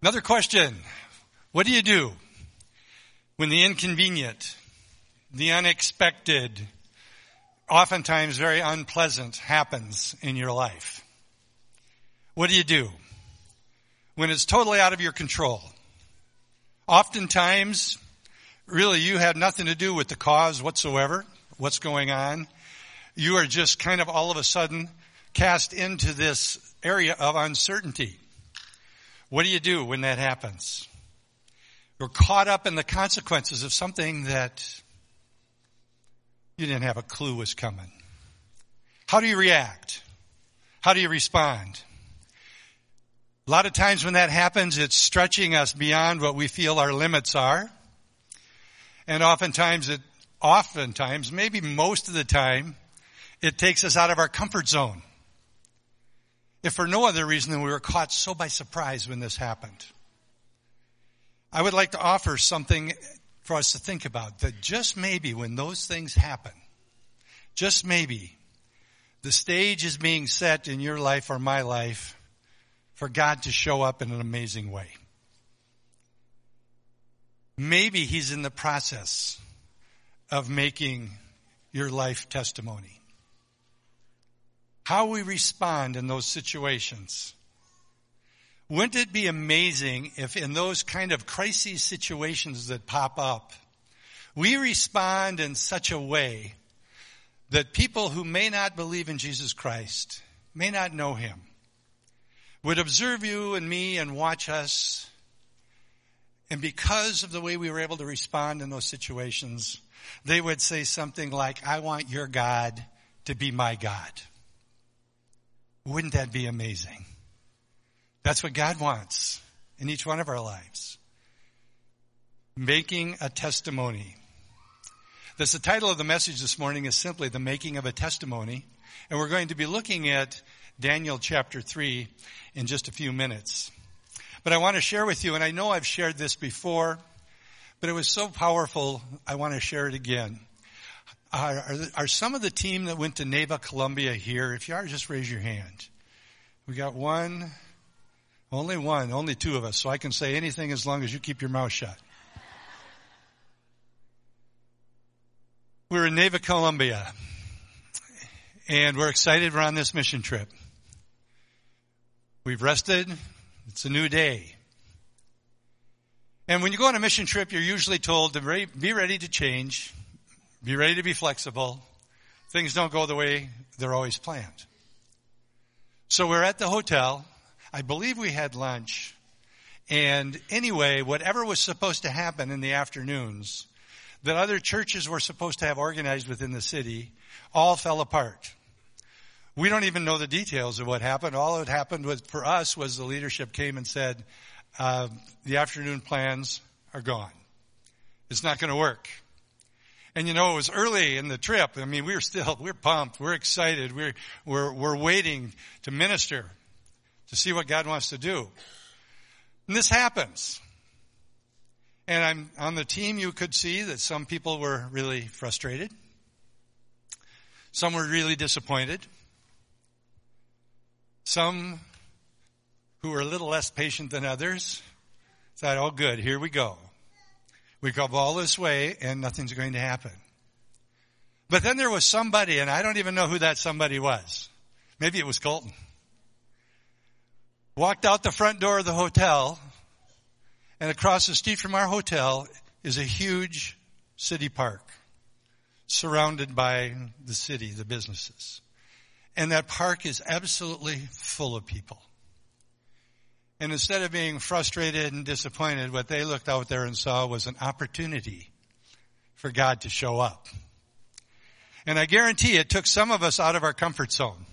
Another question. What do you do when the inconvenient, the unexpected, oftentimes very unpleasant happens in your life? What do you do when it's totally out of your control? Oftentimes, really you have nothing to do with the cause whatsoever, what's going on. You are just kind of all of a sudden cast into this area of uncertainty. What do you do when that happens? You're caught up in the consequences of something that you didn't have a clue was coming. How do you react? How do you respond? A lot of times when that happens, it's stretching us beyond what we feel our limits are. And oftentimes it, oftentimes, maybe most of the time, it takes us out of our comfort zone if for no other reason than we were caught so by surprise when this happened. I would like to offer something for us to think about that just maybe when those things happen, just maybe the stage is being set in your life or my life for God to show up in an amazing way. Maybe He's in the process of making your life testimony how we respond in those situations. Wouldn't it be amazing if in those kind of crisis situations that pop up, we respond in such a way that people who may not believe in Jesus Christ, may not know Him, would observe you and me and watch us. And because of the way we were able to respond in those situations, they would say something like, I want your God to be my God. Wouldn't that be amazing? That's what God wants in each one of our lives. Making a testimony. This, the title of the message this morning is simply the making of a testimony. And we're going to be looking at Daniel chapter 3 in just a few minutes. But I want to share with you, and I know I've shared this before, but it was so powerful, I want to share it again. Are, are, are, some of the team that went to Neiva Colombia here? If you are, just raise your hand. We got one, only one, only two of us, so I can say anything as long as you keep your mouth shut. We're in Neiva Colombia, and we're excited we're on this mission trip. We've rested. It's a new day. And when you go on a mission trip, you're usually told to be ready to change be ready to be flexible. Things don't go the way they're always planned. So we're at the hotel. I believe we had lunch. And anyway, whatever was supposed to happen in the afternoons that other churches were supposed to have organized within the city all fell apart. We don't even know the details of what happened. All that happened was, for us was the leadership came and said, uh, the afternoon plans are gone. It's not going to work. And you know, it was early in the trip. I mean, we were still, we're pumped. We're excited. We're, we're, we're waiting to minister, to see what God wants to do. And this happens. And I'm on the team, you could see that some people were really frustrated. Some were really disappointed. Some who were a little less patient than others thought, oh good, here we go. We go all this way and nothing's going to happen. But then there was somebody, and I don't even know who that somebody was. Maybe it was Colton. Walked out the front door of the hotel, and across the street from our hotel is a huge city park surrounded by the city, the businesses. And that park is absolutely full of people. And instead of being frustrated and disappointed, what they looked out there and saw was an opportunity for God to show up. And I guarantee it took some of us out of our comfort zone.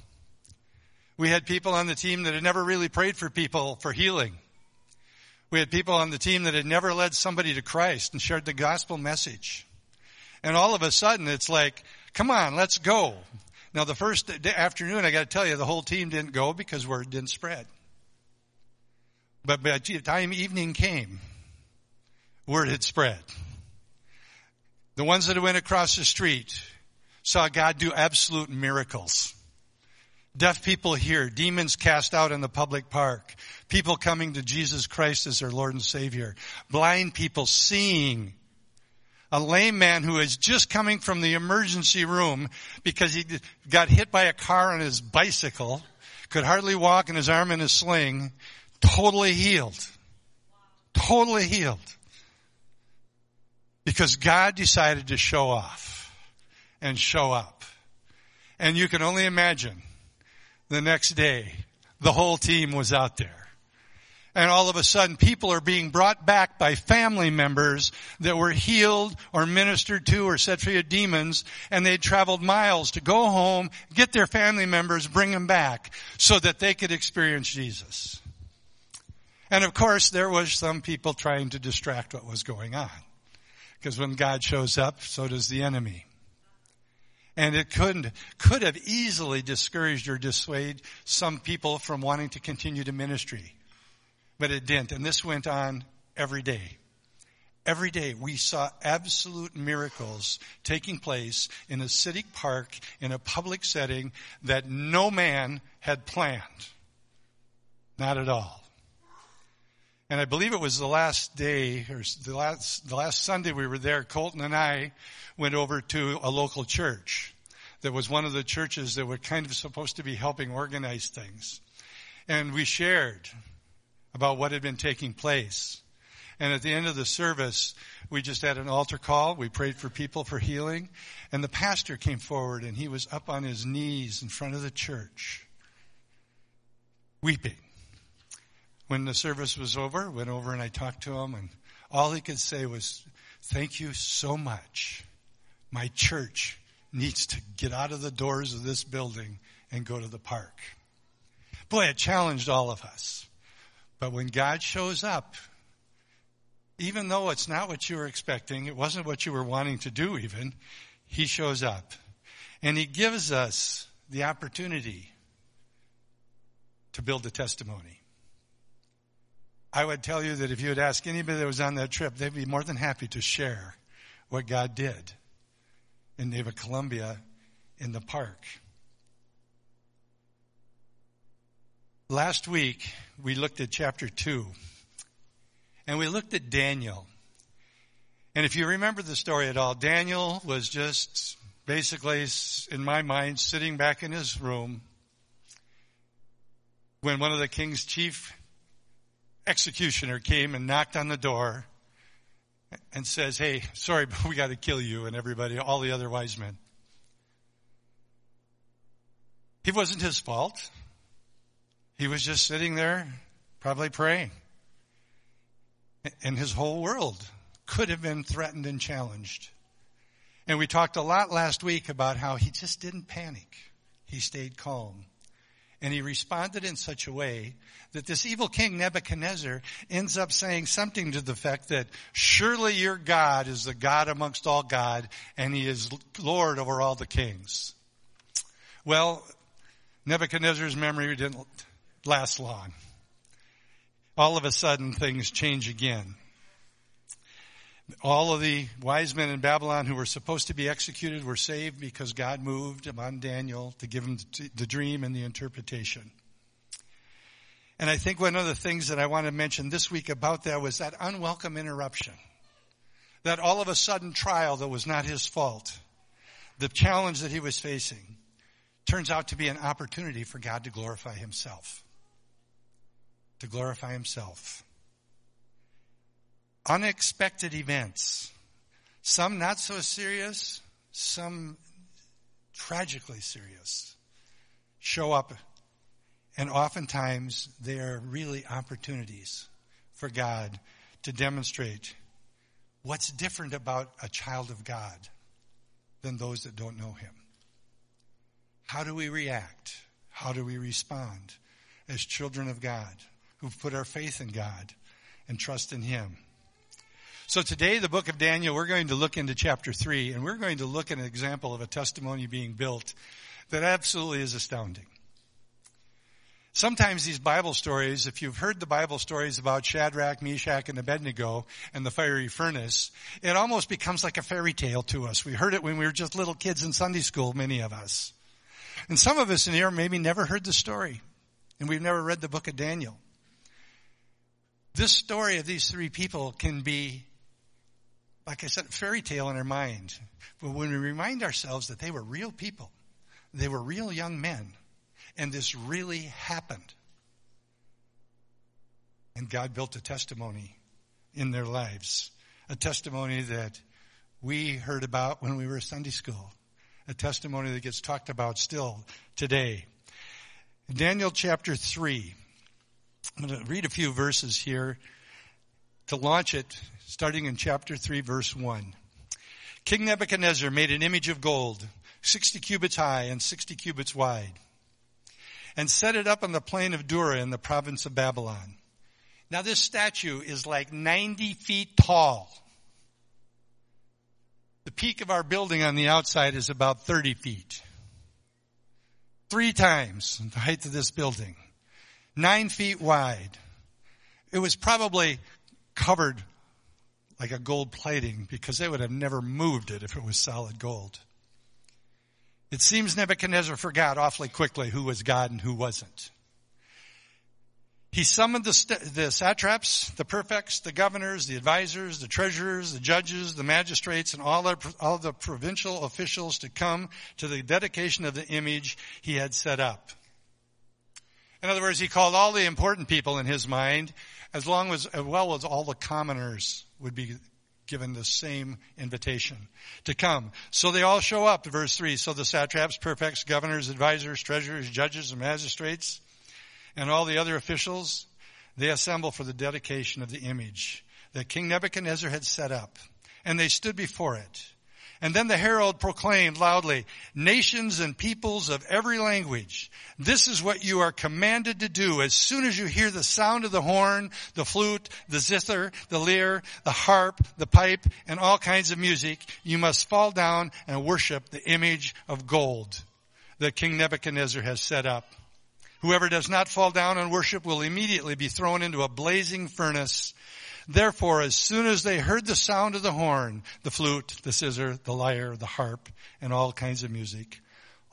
We had people on the team that had never really prayed for people for healing. We had people on the team that had never led somebody to Christ and shared the gospel message. And all of a sudden it's like, come on, let's go. Now the first afternoon, I gotta tell you, the whole team didn't go because word didn't spread. But by the time evening came, word had spread. The ones that went across the street saw God do absolute miracles. Deaf people hear, demons cast out in the public park, people coming to Jesus Christ as their Lord and Savior, blind people seeing, a lame man who is just coming from the emergency room because he got hit by a car on his bicycle, could hardly walk and his arm in a sling, totally healed. Totally healed. Because God decided to show off and show up. And you can only imagine the next day, the whole team was out there. And all of a sudden people are being brought back by family members that were healed or ministered to or set free of demons and they'd traveled miles to go home, get their family members, bring them back so that they could experience Jesus. And of course there was some people trying to distract what was going on. Because when God shows up, so does the enemy. And it couldn't, could have easily discouraged or dissuaded some people from wanting to continue to ministry. But it didn't. And this went on every day. Every day we saw absolute miracles taking place in a city park, in a public setting that no man had planned. Not at all. And I believe it was the last day, or the last, the last Sunday we were there, Colton and I went over to a local church that was one of the churches that were kind of supposed to be helping organize things. And we shared about what had been taking place. And at the end of the service, we just had an altar call. We prayed for people for healing. And the pastor came forward and he was up on his knees in front of the church, weeping when the service was over, went over and I talked to him and all he could say was, thank you so much. My church needs to get out of the doors of this building and go to the park. Boy, it challenged all of us. But when God shows up, even though it's not what you were expecting, it wasn't what you were wanting to do even, He shows up. And He gives us the opportunity to build a testimony. I would tell you that if you would ask anybody that was on that trip, they'd be more than happy to share what God did in Neiva Colombia in the park. Last week, we looked at chapter 2, and we looked at Daniel. And if you remember the story at all, Daniel was just basically, in my mind, sitting back in his room when one of the king's chief executioner came and knocked on the door and says, Hey, sorry, but we got to kill you and everybody, all the other wise men. It wasn't his fault. He was just sitting there, probably praying. And his whole world could have been threatened and challenged. And we talked a lot last week about how he just didn't panic. He stayed calm. And he responded in such a way that this evil king Nebuchadnezzar ends up saying something to the effect that surely your God is the God amongst all God and he is Lord over all the kings. Well, Nebuchadnezzar's memory didn't last long. All of a sudden things change again all of the wise men in Babylon who were supposed to be executed were saved because God moved upon Daniel to give him the dream and the interpretation. And I think one of the things that I want to mention this week about that was that unwelcome interruption. That all of a sudden trial that was not his fault. The challenge that he was facing turns out to be an opportunity for God to glorify himself. To glorify himself unexpected events, some not so serious, some tragically serious, show up. And oftentimes they are really opportunities for God to demonstrate what's different about a child of God than those that don't know Him. How do we react? How do we respond as children of God who've put our faith in God and trust in Him? So today, the book of Daniel, we're going to look into chapter 3, and we're going to look at an example of a testimony being built that absolutely is astounding. Sometimes these Bible stories, if you've heard the Bible stories about Shadrach, Meshach, and Abednego and the fiery furnace, it almost becomes like a fairy tale to us. We heard it when we were just little kids in Sunday school, many of us. And some of us in here maybe never heard the story, and we've never read the book of Daniel. This story of these three people can be, like I said, a fairy tale in our mind. But when we remind ourselves that they were real people, they were real young men, and this really happened. And God built a testimony in their lives, a testimony that we heard about when we were Sunday school, a testimony that gets talked about still today. Daniel chapter 3. I'm going to read a few verses here to launch it, starting in chapter 3, verse 1. King Nebuchadnezzar made an image of gold, 60 cubits high and 60 cubits wide, and set it up on the plain of Dura in the province of Babylon. Now this statue is like 90 feet tall. The peak of our building on the outside is about 30 feet. Three times the height of this building. Nine feet wide. It was probably covered like a gold plating because they would have never moved it if it was solid gold. It seems Nebuchadnezzar forgot awfully quickly who was God and who wasn't. He summoned the, st- the satraps, the prefects, the governors, the advisors, the treasurers, the judges, the magistrates, and all all the provincial officials to come to the dedication of the image he had set up. In other words, he called all the important people in his mind, as long as, as well as all the commoners would be given the same invitation to come. So they all show up, verse 3. So the satraps, prefects, governors, advisors, treasurers, judges, and magistrates, and all the other officials, they assemble for the dedication of the image that King Nebuchadnezzar had set up. And they stood before it. And then the herald proclaimed loudly, nations and peoples of every language, this is what you are commanded to do as soon as you hear the sound of the horn, the flute, the zither, the lyre, the harp, the pipe, and all kinds of music. You must fall down and worship the image of gold that King Nebuchadnezzar has set up. Whoever does not fall down and worship will immediately be thrown into a blazing furnace. Therefore, as soon as they heard the sound of the horn, the flute, the zither, the lyre, the harp, and all kinds of music,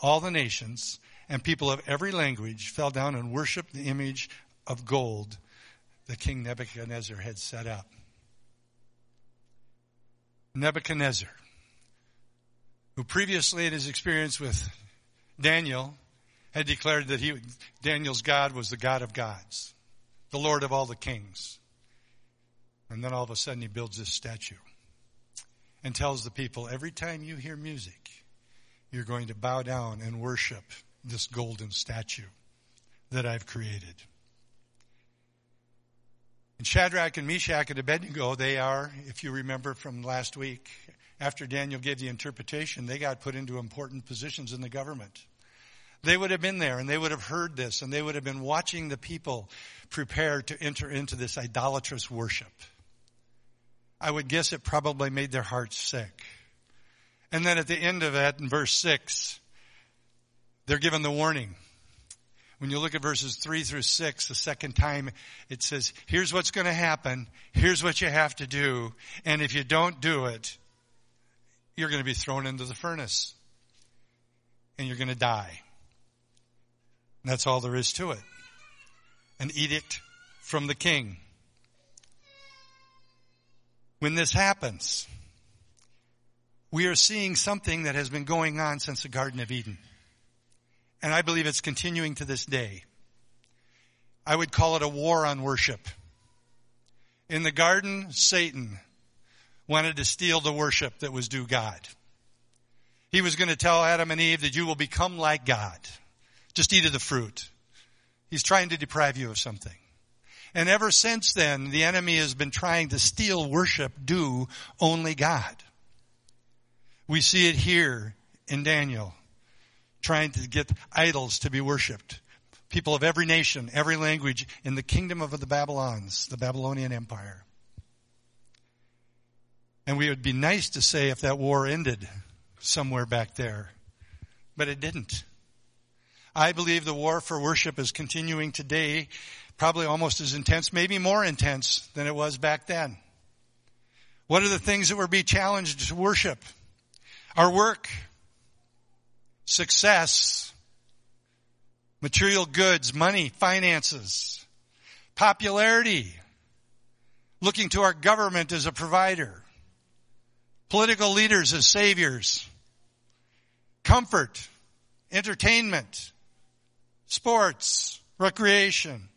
all the nations and people of every language fell down and worshiped the image of gold that King Nebuchadnezzar had set up. Nebuchadnezzar, who previously in his experience with Daniel had declared that he, Daniel's God was the God of gods, the Lord of all the kings. And then all of a sudden he builds this statue and tells the people, every time you hear music, you're going to bow down and worship this golden statue that I've created. And Shadrach and Meshach and Abednego, they are, if you remember from last week, after Daniel gave the interpretation, they got put into important positions in the government. They would have been there and they would have heard this and they would have been watching the people prepare to enter into this idolatrous worship. I would guess it probably made their hearts sick. And then at the end of it, in verse 6, they're given the warning. When you look at verses 3 through 6, the second time, it says, here's what's going to happen. Here's what you have to do. And if you don't do it, you're going to be thrown into the furnace. And you're going to die. That's all there is to it. An edict from the king. When this happens, we are seeing something that has been going on since the Garden of Eden. And I believe it's continuing to this day. I would call it a war on worship. In the garden, Satan wanted to steal the worship that was due God. He was going to tell Adam and Eve that you will become like God. Just eat of the fruit. He's trying to deprive you of something. And ever since then, the enemy has been trying to steal worship due only God. We see it here in Daniel, trying to get idols to be worshiped. People of every nation, every language in the kingdom of the Babylons, the Babylonian Empire. And we would be nice to say if that war ended somewhere back there, but it didn't. I believe the war for worship is continuing today, probably almost as intense, maybe more intense than it was back then. What are the things that we're being challenged? To worship? Our work, success, material goods, money, finances, popularity, looking to our government as a provider, political leaders as saviors, comfort, entertainment, sports, recreation,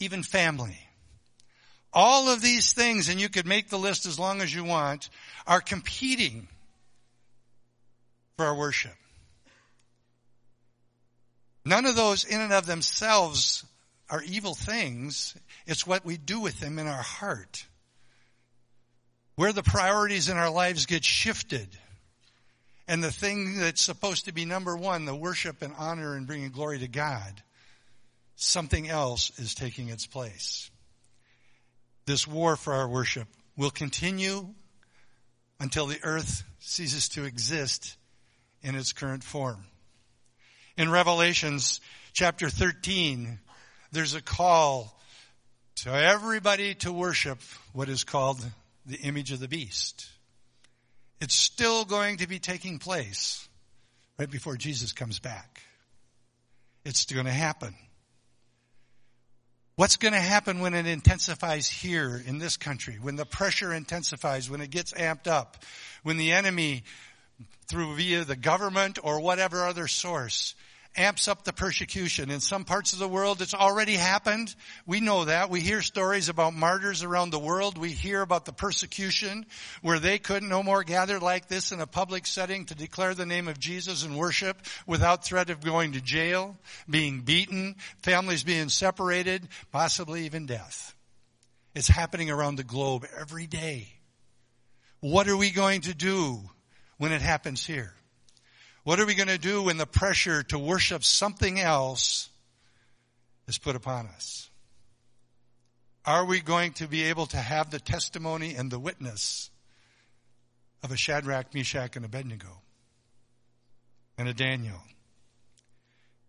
even family. All of these things, and you could make the list as long as you want, are competing for our worship. None of those in and of themselves are evil things. It's what we do with them in our heart. Where the priorities in our lives get shifted. And the thing that's supposed to be number one, the worship and honor and bringing glory to God, something else is taking its place. This war for our worship will continue until the earth ceases to exist in its current form. In Revelations chapter 13, there's a call to everybody to worship what is called the image of the beast. It's still going to be taking place right before Jesus comes back. It's going to happen. What's going to happen when it intensifies here in this country? When the pressure intensifies, when it gets amped up, when the enemy through via the government or whatever other source amps up the persecution. In some parts of the world, it's already happened. We know that. We hear stories about martyrs around the world. We hear about the persecution where they couldn't no more gather like this in a public setting to declare the name of Jesus and worship without threat of going to jail, being beaten, families being separated, possibly even death. It's happening around the globe every day. What are we going to do when it happens here? What are we going to do when the pressure to worship something else is put upon us? Are we going to be able to have the testimony and the witness of a Shadrach, Meshach, and Abednego? And a Daniel?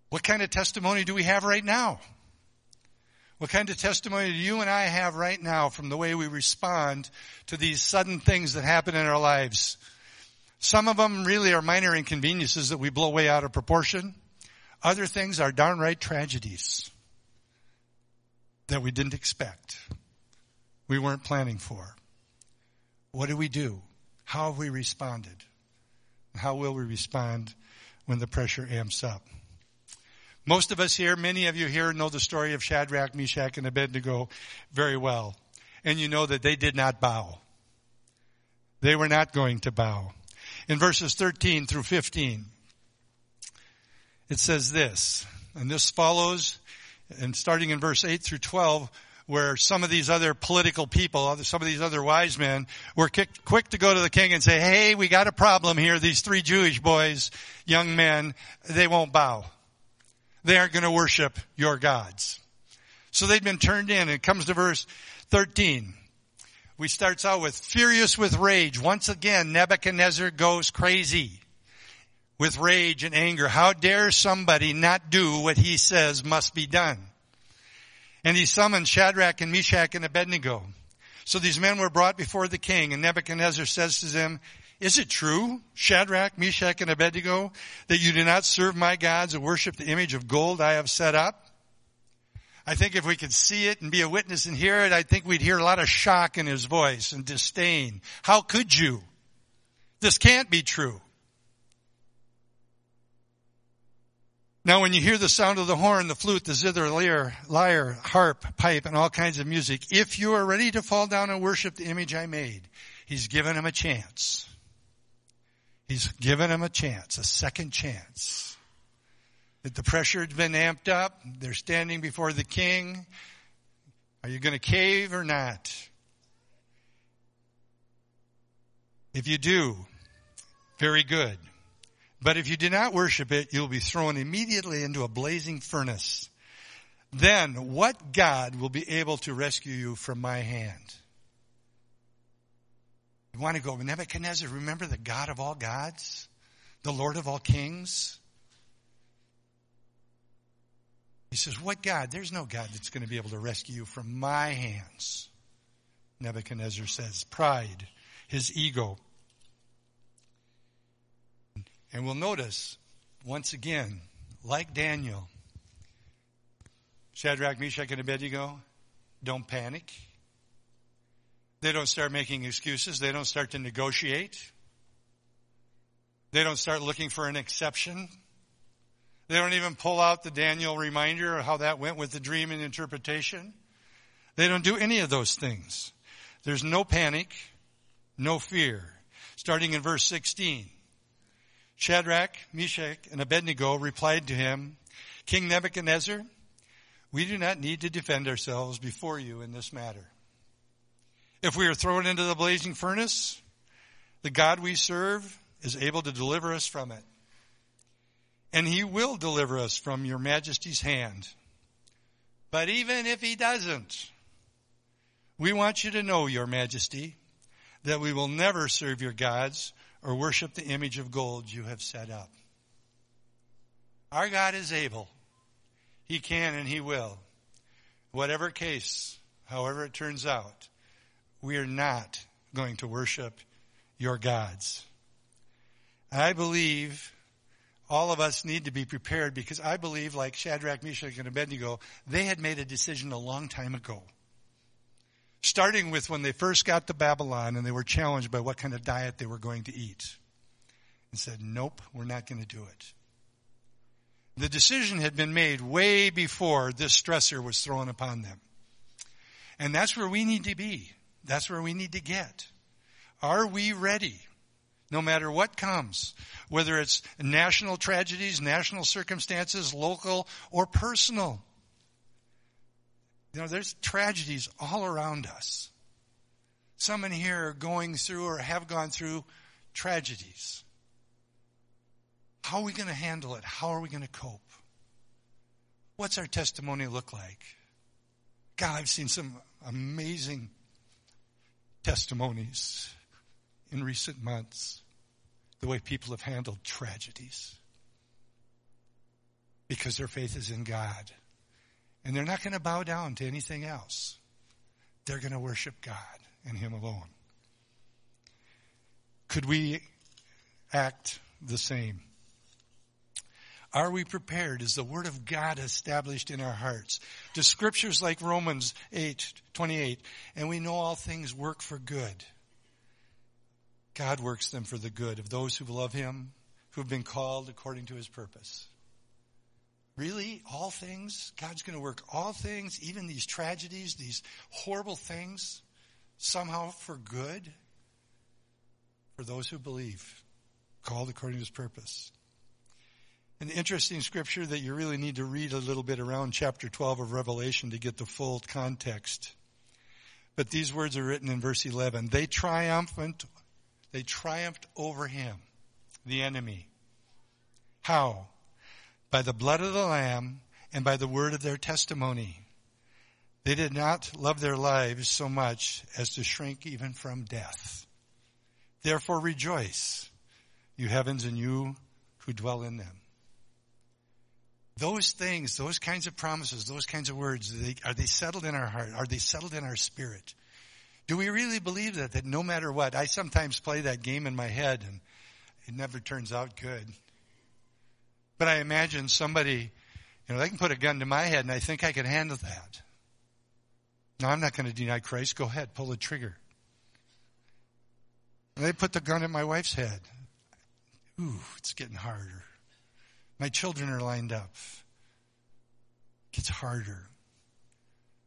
What kind of testimony do we have right now? What kind of testimony do you and I have right now from the way we respond to these sudden things that happen in our lives? Some of them really are minor inconveniences that we blow way out of proportion. Other things are downright tragedies that we didn't expect. We weren't planning for. What do we do? How have we responded? How will we respond when the pressure amps up? Most of us here, many of you here know the story of Shadrach, Meshach, and Abednego very well. And you know that they did not bow. They were not going to bow in verses 13 through 15. It says this, and this follows, and starting in verse 8 through 12, where some of these other political people, some of these other wise men were quick to go to the king and say, hey, we got a problem here. These three Jewish boys, young men, they won't bow. They aren't going to worship your gods. So they'd been turned in. It comes to verse 13 we starts out with furious with rage. Once again, Nebuchadnezzar goes crazy with rage and anger. How dare somebody not do what he says must be done? And he summoned Shadrach and Meshach and Abednego. So these men were brought before the king and Nebuchadnezzar says to them, is it true, Shadrach, Meshach, and Abednego, that you do not serve my gods and worship the image of gold I have set up? I think if we could see it and be a witness and hear it, I think we'd hear a lot of shock in his voice and disdain. How could you? This can't be true. Now when you hear the sound of the horn, the flute, the zither, lyre, lyre, harp, pipe, and all kinds of music, if you are ready to fall down and worship the image I made, he's given him a chance. He's given him a chance, a second chance that the pressure had been amped up. They're standing before the king. Are you going to cave or not? If you do, very good. But if you do not worship it, you'll be thrown immediately into a blazing furnace. Then what God will be able to rescue you from my hand? You want to go, Nebuchadnezzar, remember the God of all gods? The Lord of all kings? He says, What God? There's no God that's going to be able to rescue you from my hands. Nebuchadnezzar says, Pride, his ego. And we'll notice, once again, like Daniel, Shadrach, Meshach, and Abednego don't panic. They don't start making excuses. They don't start to negotiate. They don't start looking for an exception. They don't even pull out the Daniel reminder of how that went with the dream and interpretation. They don't do any of those things. There's no panic, no fear. Starting in verse 16. Shadrach, Meshach, and Abednego replied to him, King Nebuchadnezzar, we do not need to defend ourselves before you in this matter. If we are thrown into the blazing furnace, the God we serve is able to deliver us from it. And he will deliver us from your majesty's hand. But even if he doesn't, we want you to know, your majesty, that we will never serve your gods or worship the image of gold you have set up. Our God is able. He can and he will. Whatever case, however it turns out, we are not going to worship your gods. I believe all of us need to be prepared because I believe, like Shadrach, Meshach, and Abednego, they had made a decision a long time ago. Starting with when they first got to Babylon and they were challenged by what kind of diet they were going to eat. And said, nope, we're not going to do it. The decision had been made way before this stressor was thrown upon them. And that's where we need to be. That's where we need to get. Are we ready? No matter what comes, whether it's national tragedies, national circumstances, local or personal. You know, there's tragedies all around us. Some in here are going through or have gone through tragedies. How are we going to handle it? How are we going to cope? What's our testimony look like? God, I've seen some amazing testimonies in recent months the way people have handled tragedies because their faith is in God. And they're not going to bow down to anything else. They're going to worship God and Him alone. Could we act the same? Are we prepared? Is the Word of God established in our hearts? Do scriptures like Romans 8, 28, and we know all things work for good God works them for the good of those who love him, who have been called according to his purpose. Really? All things? God's going to work all things, even these tragedies, these horrible things, somehow for good for those who believe, called according to his purpose. An interesting scripture that you really need to read a little bit around chapter 12 of Revelation to get the full context. But these words are written in verse 11. They triumphant they triumphed over him, the enemy. How? By the blood of the Lamb and by the word of their testimony. They did not love their lives so much as to shrink even from death. Therefore rejoice, you heavens and you who dwell in them. Those things, those kinds of promises, those kinds of words, are they, are they settled in our heart? Are they settled in our spirit? Do we really believe that? That no matter what, I sometimes play that game in my head and it never turns out good. But I imagine somebody, you know, they can put a gun to my head and I think I can handle that. No, I'm not going to deny Christ. Go ahead, pull the trigger. And they put the gun at my wife's head. Ooh, it's getting harder. My children are lined up. It gets harder.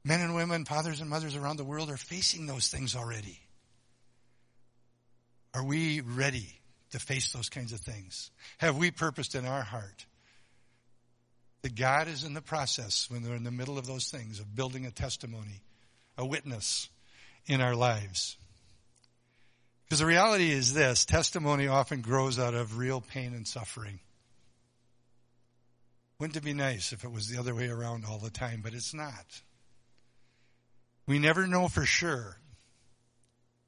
Men and women, fathers and mothers around the world are facing those things already. Are we ready to face those kinds of things? Have we purposed in our heart that God is in the process when they're in the middle of those things of building a testimony, a witness in our lives? Because the reality is this, testimony often grows out of real pain and suffering. Wouldn't it be nice if it was the other way around all the time, but it's not. We never know for sure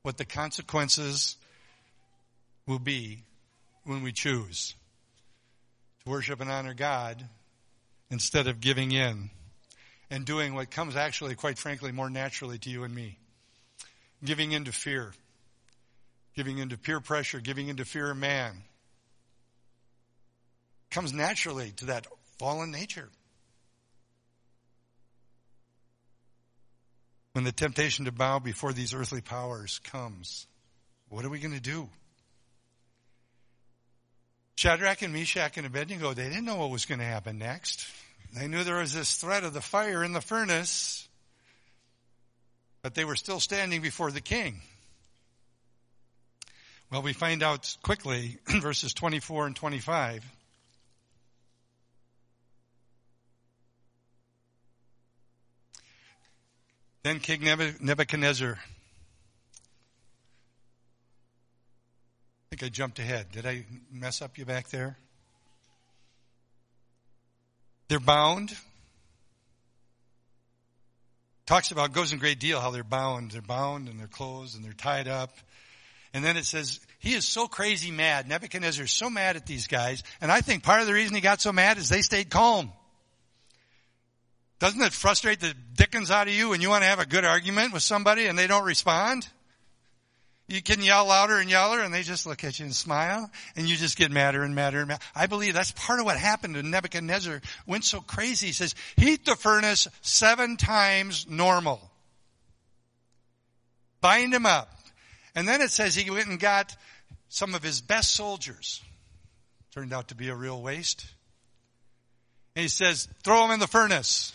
what the consequences will be when we choose to worship and honor God instead of giving in and doing what comes actually, quite frankly, more naturally to you and me. Giving into fear, giving into peer pressure, giving into fear of man. Comes naturally to that fallen nature. When the temptation to bow before these earthly powers comes, what are we going to do? Shadrach and Meshach and Abednego, they didn't know what was going to happen next. They knew there was this threat of the fire in the furnace, but they were still standing before the king. Well, we find out quickly verses 24 and 25. Then King Nebuchadnezzar. I think I jumped ahead. Did I mess up you back there? They're bound. Talks about, goes in great deal how they're bound. They're bound and they're closed and they're tied up. And then it says, he is so crazy mad. Nebuchadnezzar is so mad at these guys. And I think part of the reason he got so mad is they stayed calm. Doesn't it frustrate the dickens out of you when you want to have a good argument with somebody and they don't respond? You can yell louder and louder and they just look at you and smile and you just get madder and madder and madder. I believe that's part of what happened to Nebuchadnezzar. Went so crazy. He says, heat the furnace seven times normal. Bind him up. And then it says he went and got some of his best soldiers. Turned out to be a real waste. And he says, throw them in the furnace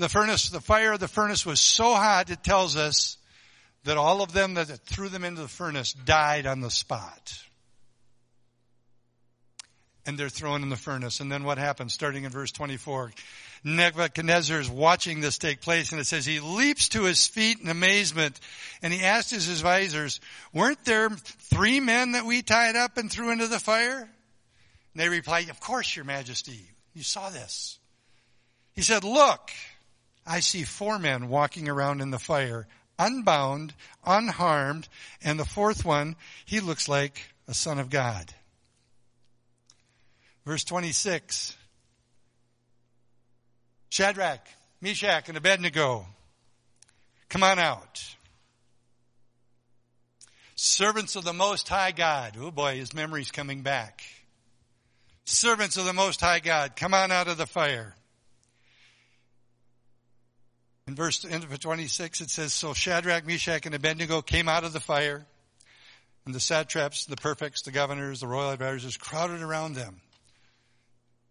the furnace, the fire of the furnace was so hot, it tells us that all of them that threw them into the furnace died on the spot. And they're thrown in the furnace. And then what happens? Starting in verse 24. Nebuchadnezzar is watching this take place and it says he leaps to his feet in amazement and he asked his advisors, weren't there three men that we tied up and threw into the fire? And they replied, of course, your majesty. You saw this. He said, look, I see four men walking around in the fire, unbound, unharmed, and the fourth one, he looks like a son of God. Verse 26. Shadrach, Meshach, and Abednego, come on out. Servants of the Most High God. Oh boy, his memory's coming back. Servants of the Most High God, come on out of the fire. In verse 26 it says, So Shadrach, Meshach, and Abednego came out of the fire, and the satraps, the prefects, the governors, the royal advisors crowded around them.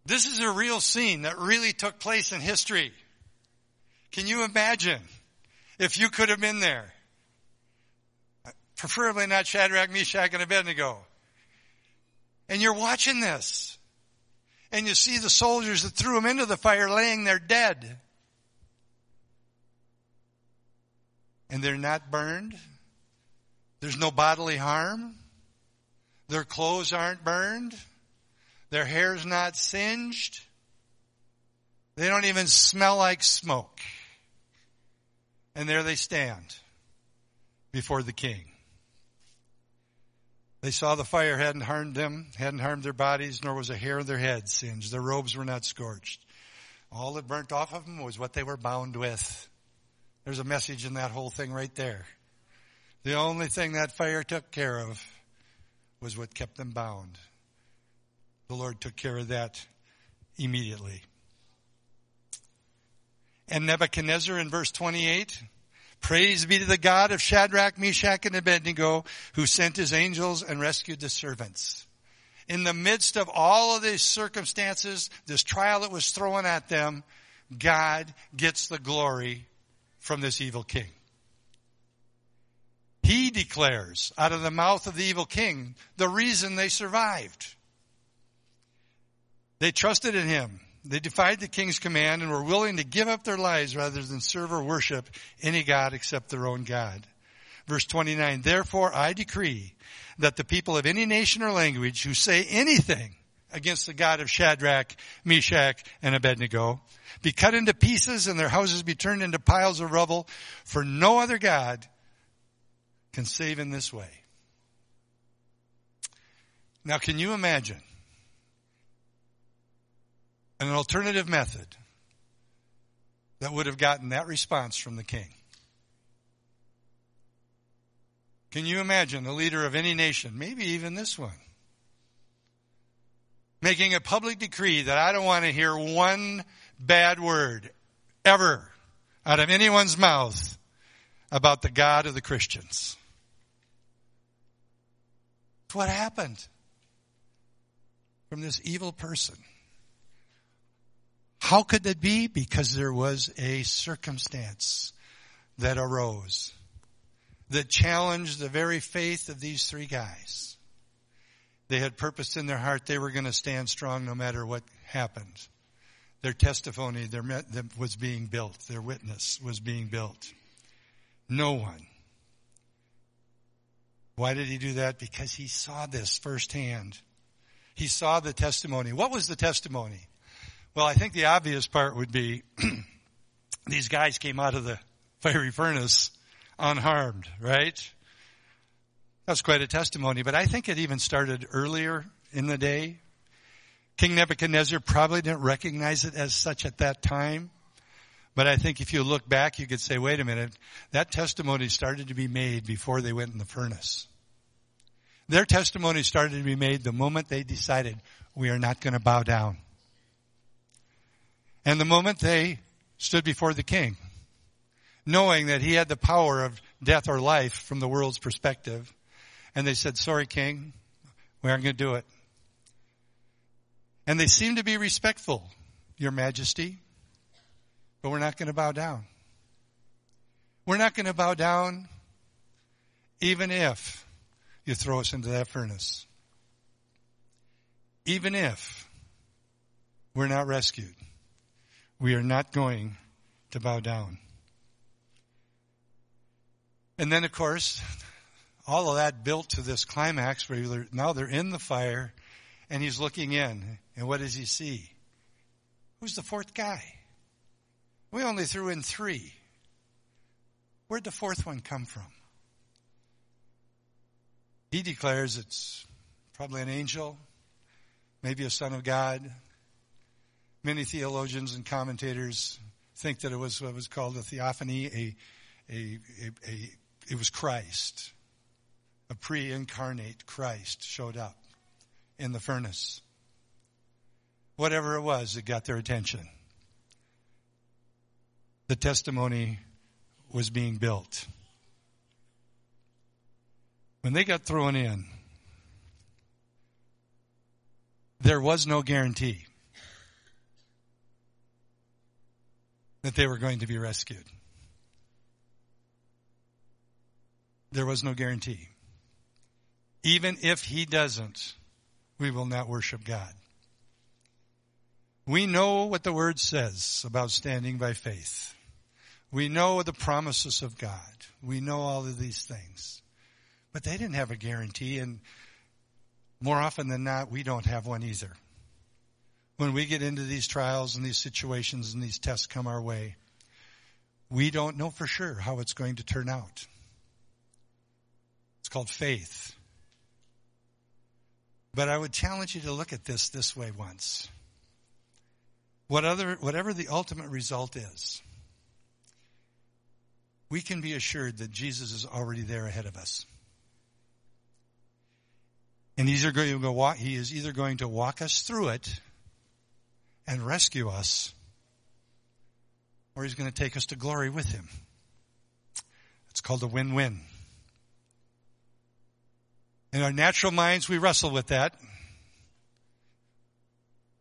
This is a real scene that really took place in history. Can you imagine if you could have been there? Preferably not Shadrach, Meshach, and Abednego. And you're watching this. And you see the soldiers that threw them into the fire laying there dead. And they're not burned. There's no bodily harm. Their clothes aren't burned. Their hair's not singed. They don't even smell like smoke. And there they stand before the king. They saw the fire hadn't harmed them, hadn't harmed their bodies, nor was a hair of their head singed. Their robes were not scorched. All that burnt off of them was what they were bound with. There's a message in that whole thing right there. The only thing that fire took care of was what kept them bound. The Lord took care of that immediately. And Nebuchadnezzar in verse 28, praise be to the God of Shadrach, Meshach, and Abednego who sent his angels and rescued the servants. In the midst of all of these circumstances, this trial that was thrown at them, God gets the glory from this evil king. He declares out of the mouth of the evil king the reason they survived. They trusted in him. They defied the king's command and were willing to give up their lives rather than serve or worship any God except their own God. Verse 29, therefore I decree that the people of any nation or language who say anything against the God of Shadrach, Meshach, and Abednego be cut into pieces and their houses be turned into piles of rubble, for no other God can save in this way. Now can you imagine an alternative method that would have gotten that response from the king? Can you imagine the leader of any nation, maybe even this one, making a public decree that I don't want to hear one bad word ever out of anyone's mouth about the God of the Christians. What happened from this evil person? How could that be? Because there was a circumstance that arose that challenged the very faith of these three guys. They had purpose in their heart. They were going to stand strong no matter what happened. Their testimony their, was being built. Their witness was being built. No one. Why did he do that? Because he saw this firsthand. He saw the testimony. What was the testimony? Well, I think the obvious part would be these guys came out of the fiery furnace unharmed, right? That's quite a testimony, but I think it even started earlier in the day. King Nebuchadnezzar probably didn't recognize it as such at that time. But I think if you look back, you could say, wait a minute, that testimony started to be made before they went in the furnace. Their testimony started to be made the moment they decided, we are not going to bow down. And the moment they stood before the king, knowing that he had the power of death or life from the world's perspective, and they said, sorry, king, we aren't going to do it. And they seemed to be respectful, your majesty, but we're not going to bow down. We're not going to bow down even if you throw us into that furnace. Even if we're not rescued. We are not going to bow down. And then, of course, all of that built to this climax where they're, now they're in the fire and he's looking in. And what does he see? Who's the fourth guy? We only threw in three. Where'd the fourth one come from? He declares it's probably an angel, maybe a son of God, Many theologians and commentators think that it was what was called a theophany, a, a, a, a it was Christ. A pre-incarnate Christ showed up in the furnace. Whatever it was that got their attention. The testimony was being built. When they got thrown in, there was no guarantee. that they were going to be rescued. There was no guarantee. Even if he doesn't, we will not worship God. We know what the word says about standing by faith. We know the promises of God. We know all of these things. But they didn't have a guarantee and more often than not, we don't have one either when we get into these trials and these situations and these tests come our way, we don't know for sure how it's going to turn out. It's called faith. But I would challenge you to look at this this way once. What other, whatever the ultimate result is, we can be assured that Jesus is already there ahead of us. And he's going to walk, he is either going to walk us through it and rescue us, or he's going to take us to glory with him. It's called a win-win. In our natural minds, we wrestle with that.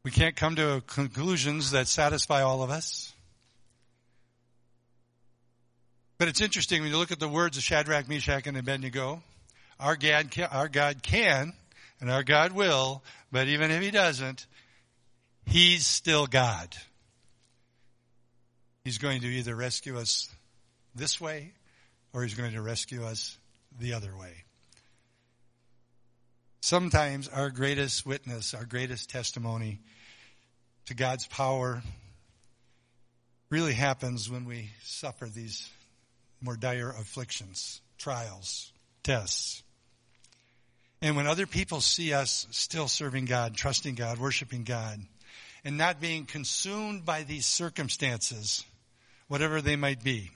We can't come to conclusions that satisfy all of us. But it's interesting when you look at the words of Shadrach, Meshach, and Abednego. Our God, can, our God can, and our God will, but even if He doesn't, He's still God. He's going to either rescue us this way or he's going to rescue us the other way. Sometimes our greatest witness, our greatest testimony to God's power really happens when we suffer these more dire afflictions, trials, tests. And when other people see us still serving God, trusting God, worshiping God, and not being consumed by these circumstances, whatever they might be.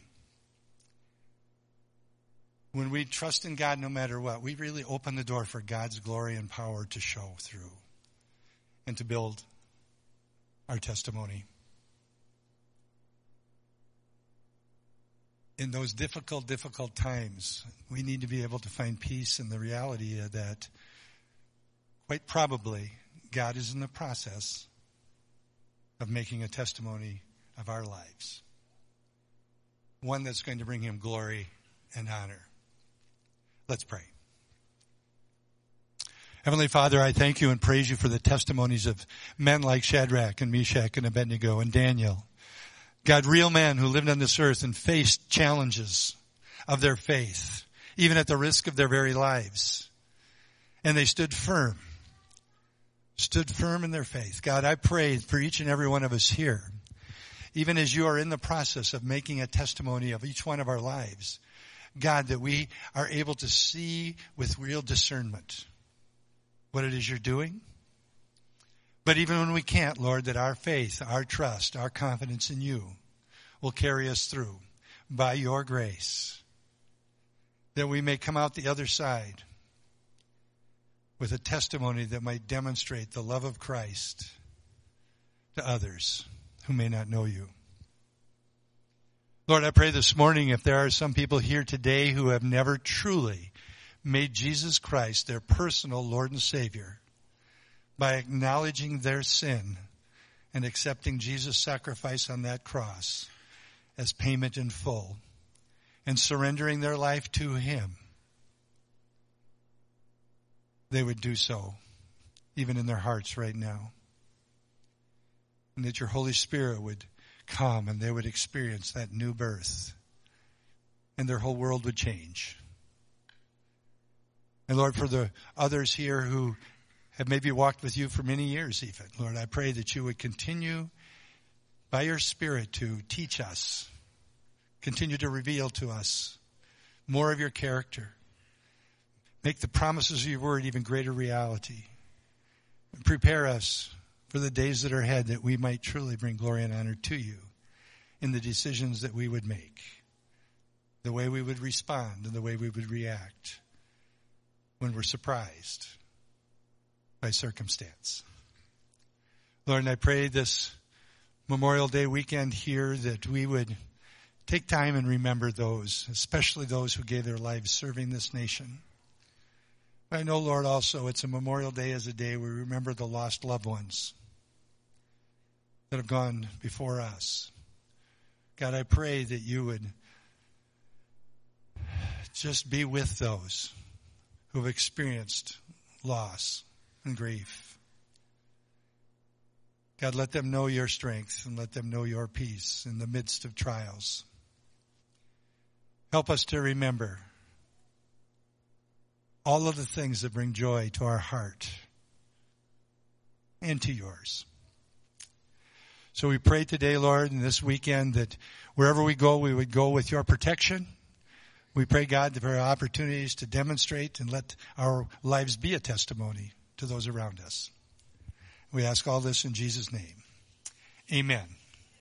When we trust in God no matter what, we really open the door for God's glory and power to show through and to build our testimony. in those difficult, difficult times, we need to be able to find peace in the reality that quite probably God is in the process of making a testimony of our lives. One that's going to bring him glory and honor. Let's pray. Heavenly Father, I thank you and praise you for the testimonies of men like Shadrach and Meshach and Abednego and Daniel. God, real men who lived on this earth and faced challenges of their faith, even at the risk of their very lives. And they stood firm, stood firm in their faith. God, I pray for each and every one of us here, even as you are in the process of making a testimony of each one of our lives. God, that we are able to see with real discernment what it is you're doing. But even when we can't, Lord, that our faith, our trust, our confidence in you will carry us through by your grace. That we may come out the other side with a testimony that might demonstrate the love of Christ to others who may not know you. Lord, I pray this morning if there are some people here today who have never truly made Jesus Christ their personal Lord and Savior by acknowledging their sin and accepting Jesus' sacrifice on that cross as payment in full and surrendering their life to Him, they would do so even in their hearts right now. And that your Holy Spirit would come and they would experience that new birth and their whole world would change. And Lord, for the others here who have maybe walked with you for many years even, Lord, I pray that you would continue by your Spirit to teach us, continue to reveal to us more of your character. Make the promises of your word even greater reality. And prepare us for the days that are ahead that we might truly bring glory and honor to you in the decisions that we would make, the way we would respond and the way we would react when we're surprised by circumstance. Lord, and I pray this Memorial Day weekend here that we would take time and remember those, especially those who gave their lives serving this nation. I know, Lord, also it's a Memorial Day as a day we remember the lost loved ones that have gone before us. God, I pray that you would just be with those who have experienced loss and grief. God, let them know your strength and let them know your peace in the midst of trials. Help us to remember all of the things that bring joy to our heart and to yours. So we pray today, Lord, and this weekend that wherever we go, we would go with your protection we pray, God, for opportunities to demonstrate and let our lives be a testimony to those around us. We ask all this in Jesus' name. Amen.